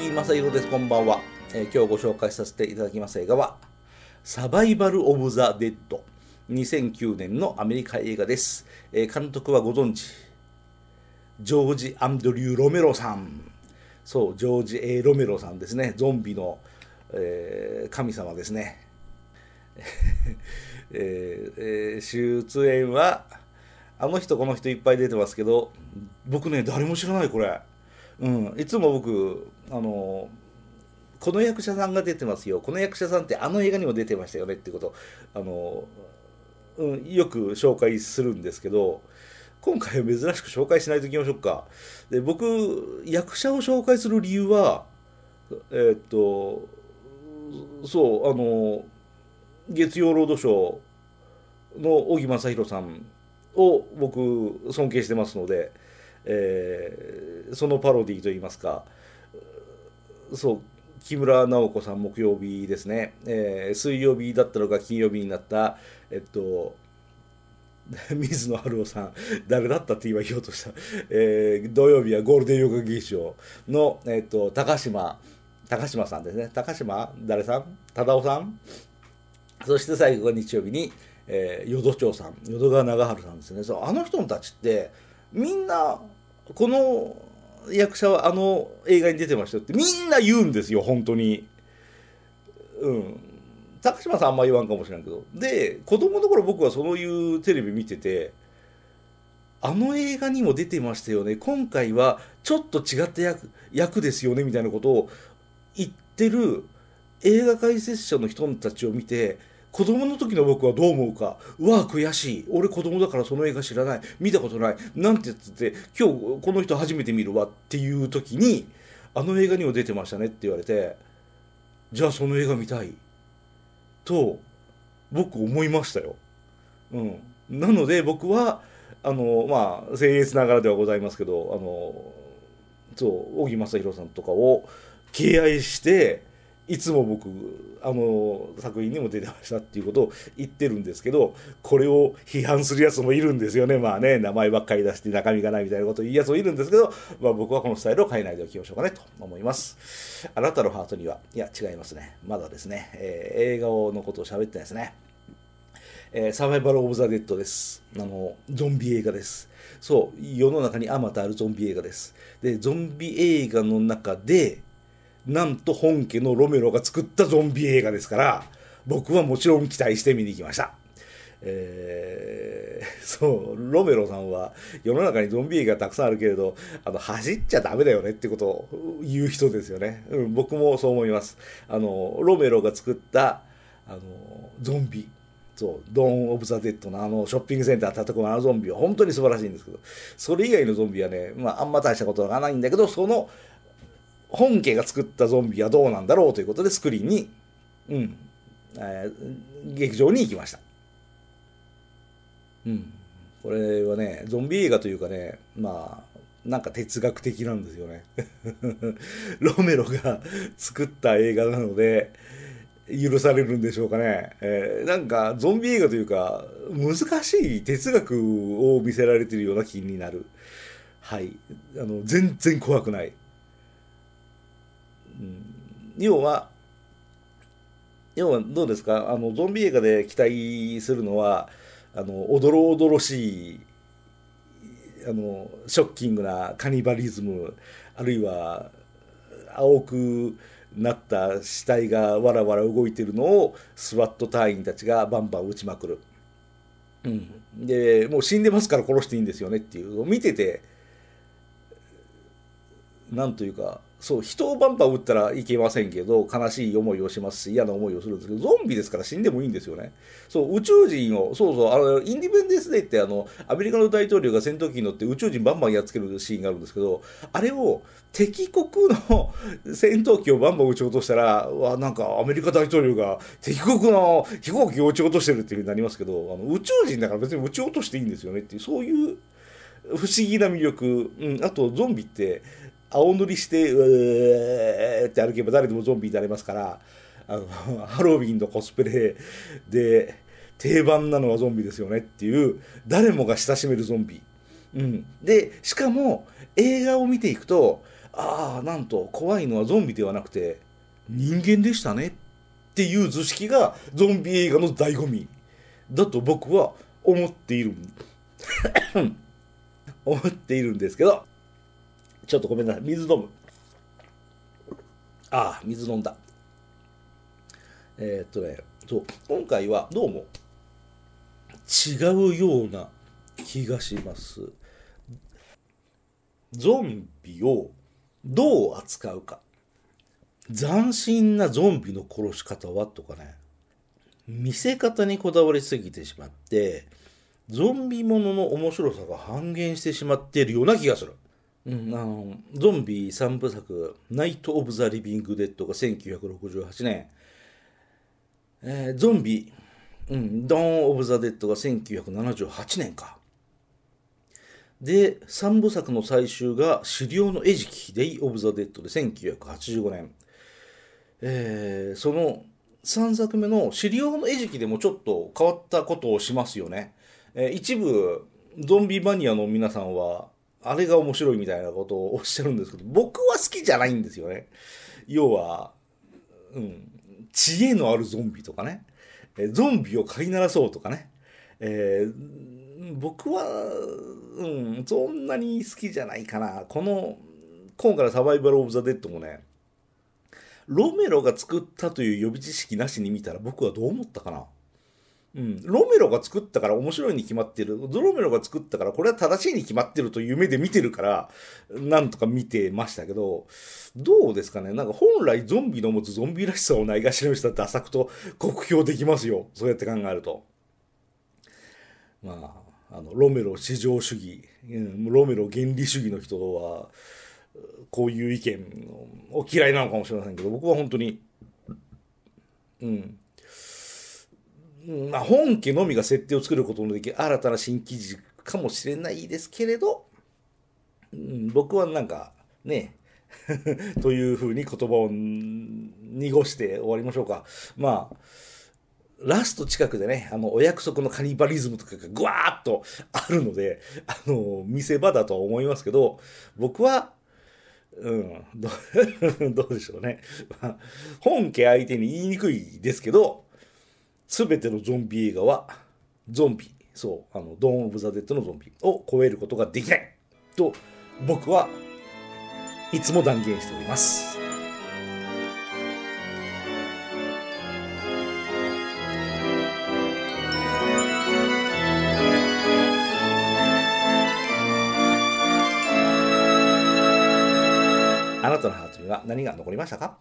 木正弘です。こんばんは、えー今日ご紹介させていただきます映画は、サバイバル・オブ・ザ・デッド。2009年のアメリカ映画です。えー監督はご存知、ジョージ・アンドリュー・ロメロさん。そう、ジョージ・ A・ ロメロさんですね。ゾンビの、えー神様ですね。えーえー出演は、あの人この人いっぱい出てますけど、僕ね、誰も知らない、これ。うん、いつも僕、あの、この役者さんが出てますよ。この役者さんってあの映画にも出てましたよねってこと、あの、うん、よく紹介するんですけど、今回は珍しく紹介しないといきましょうか。で、僕、役者を紹介する理由は、えーっと、そう、あの、月曜ロードショーの小木正弘さんを僕尊敬してますので、えーそのパロディといいますかそう木村直子さん木曜日ですね、えー水曜日だったのが金曜日になったえっと 水野晴夫さん誰だったって今言おうとした、えー土曜日はゴールデン洋画劇場の、えっと高島高島さんですね。高島誰さん？忠夫さん？そして最後が日曜日に、えー、淀町さん。淀川長春さんですね。そうあの人たちってみんなこの役者はあの映画に出てましたってみんな言うんですよ本当に。うん。高島さんあんま言わんかもしれんけど。で子供の頃僕はそういうテレビ見ててあの映画にも出てましたよね。今回はちょっと違った役役ですよねみたいなことを言ってる映画解説者の人たちを見て子供の時の僕はどう思うか。うわ悔しい。俺子供だからその映画知らない。見たことない。なんて言って今日この人初めて見るわっていう時にあの映画にも出てましたねって言われてじゃあその映画見たい。と僕思いましたよ。うん、なので僕はあのまあ僭越ながらではございますけどあのそう小木正弘さんとかを敬愛していつも僕あの作品にも出てましたっていうことを言ってるんですけどこれを批判するやつもいるんですよねまあね名前ばっかり出して中身がないみたいなことを言うやつもいるんですけど、まあ、僕はこのスタイルを変えないでおきましょうかねと思いますあなたのハートにはいや違いますねまだですね、えー映画のことを喋ってないですねえーサバイバル・オブ・ザ・デッドです。あの、ゾンビ映画です。そう、世の中にあまたあるゾンビ映画です。で、ゾンビ映画の中で、なんと本家のロメロが作ったゾンビ映画ですから、僕はもちろん期待して見に行きました。えー そう、ロメロさんは世の中にゾンビ映画たくさんあるけれど、あの、走っちゃダメだよねってことを言う人ですよね。うん、僕もそう思います。あの、ロメロが作った、あの、ゾンビ。そう、ドーン・オブ・ザ・デッドのあのショッピングセンター叩くあのゾンビは本当に素晴らしいんですけど、それ以外のゾンビはね、まあ、あんま大したことがないんだけど、その本家が作ったゾンビはどうなんだろうということで、スクリーンに、うん、えー劇場に行きました。うん。これはね、ゾンビ映画というかね、まあ、なんか哲学的なんですよね。ロメロが作った映画なので、許されるんでしょうかね。えーなんか、ゾンビ映画というか、難しい哲学を見せられてるような気になる。はい。あの、全然怖くない。うん、要は、要はどうですか？あの、ゾンビ映画で期待するのは、あの、おどろおどろしい、あの、ショッキングなカニバリズム、あるいは、青くなった死体がわらわら動いてるのをスワット隊員たちがバンバン撃ちまくる。うん、でもう死んでますから殺していいんですよねっていう。見ててなんというかそう人をバンバン撃ったらいけませんけど悲しい思いをしますし嫌な思いをするんですけどゾンビですから死んでもいいんですよね。そう宇宙人をそうそうあのインディペンデンス・デーってあのアメリカの大統領が戦闘機に乗って宇宙人バンバンやっつけるシーンがあるんですけどあれを敵国の 戦闘機をバンバン撃ち落としたらわなんかアメリカ大統領が敵国の飛行機を撃ち落としてるっていうふうになりますけどあの宇宙人だから別に撃ち落としていいんですよねっていうそういう不思議な魅力、うん、あとゾンビって青塗りしてうーって歩けば誰でもゾンビになれますからあの ハロウィンのコスプレで定番なのはゾンビですよねっていう誰もが親しめるゾンビ、うん、でしかも映画を見ていくとああなんと怖いのはゾンビではなくて人間でしたねっていう図式がゾンビ映画の醍醐味。だと僕は思っている 思っているんですけどちょっとごめんなさい。水飲む。ああ水飲んだ。えー、っとねそう。今回はどうも違うような気がします。ゾンビをどう扱うか。斬新なゾンビの殺し方はとかね。見せ方にこだわりすぎてしまってゾンビものの面白さが半減してしまっているような気がする。あのゾンビ3部作「ナイト・オブ・ザ・リビング・デッド」が1968年、えー、ゾンビ、うん、ドーン・オブ・ザ・デッドが1978年か。で3部作の最終が「死霊のえじきデイ・オブ・ザ・デッド」で1985年、えー、その3作目の「死霊のえじき」でもちょっと変わったことをしますよね。えー、一部ゾンビマニアの皆さんはあれが面白いみたいなことをおっしゃるんですけど僕は好きじゃないんですよね。要は、うん、知恵のあるゾンビとかね、え、ゾンビを飼いならそうとかね、えー、僕は、うん、そんなに好きじゃないかな。この今回のサバイバル・オブ・ザ・デッドもねロメロが作ったという予備知識なしに見たら僕はどう思ったかな。うん、ロメロが作ったから面白いに決まってる。ドロメロが作ったからこれは正しいに決まってるという目で見てるから、なんとか見てましたけど、どうですかねなんか本来ゾンビの持つゾンビらしさをないがしらにしたダサくと酷評できますよ。そうやって考えると。まあ、あの、ロメロ至上主義、うん、ロメロ原理主義の人は、こういう意見を嫌いなのかもしれませんけど、僕は本当に、うん、まあ、本家のみが設定を作ることのできる新たな新記事かもしれないですけれど、うん、僕はなんかね というふうに言葉を濁して終わりましょうか。まあ、ラスト近くでね、あの、お約束のカニバリズムとかがぐわーっとあるので、あの、見せ場だとは思いますけど、僕は、うん、ど どうでしょうね。本家相手に言いにくいですけど、全てのゾンビ映画はゾンビそうあのドーン・オブ・ザ・デッドのゾンビを超えることができないと僕はいつも断言しております。あなたのハートには何が残りましたか？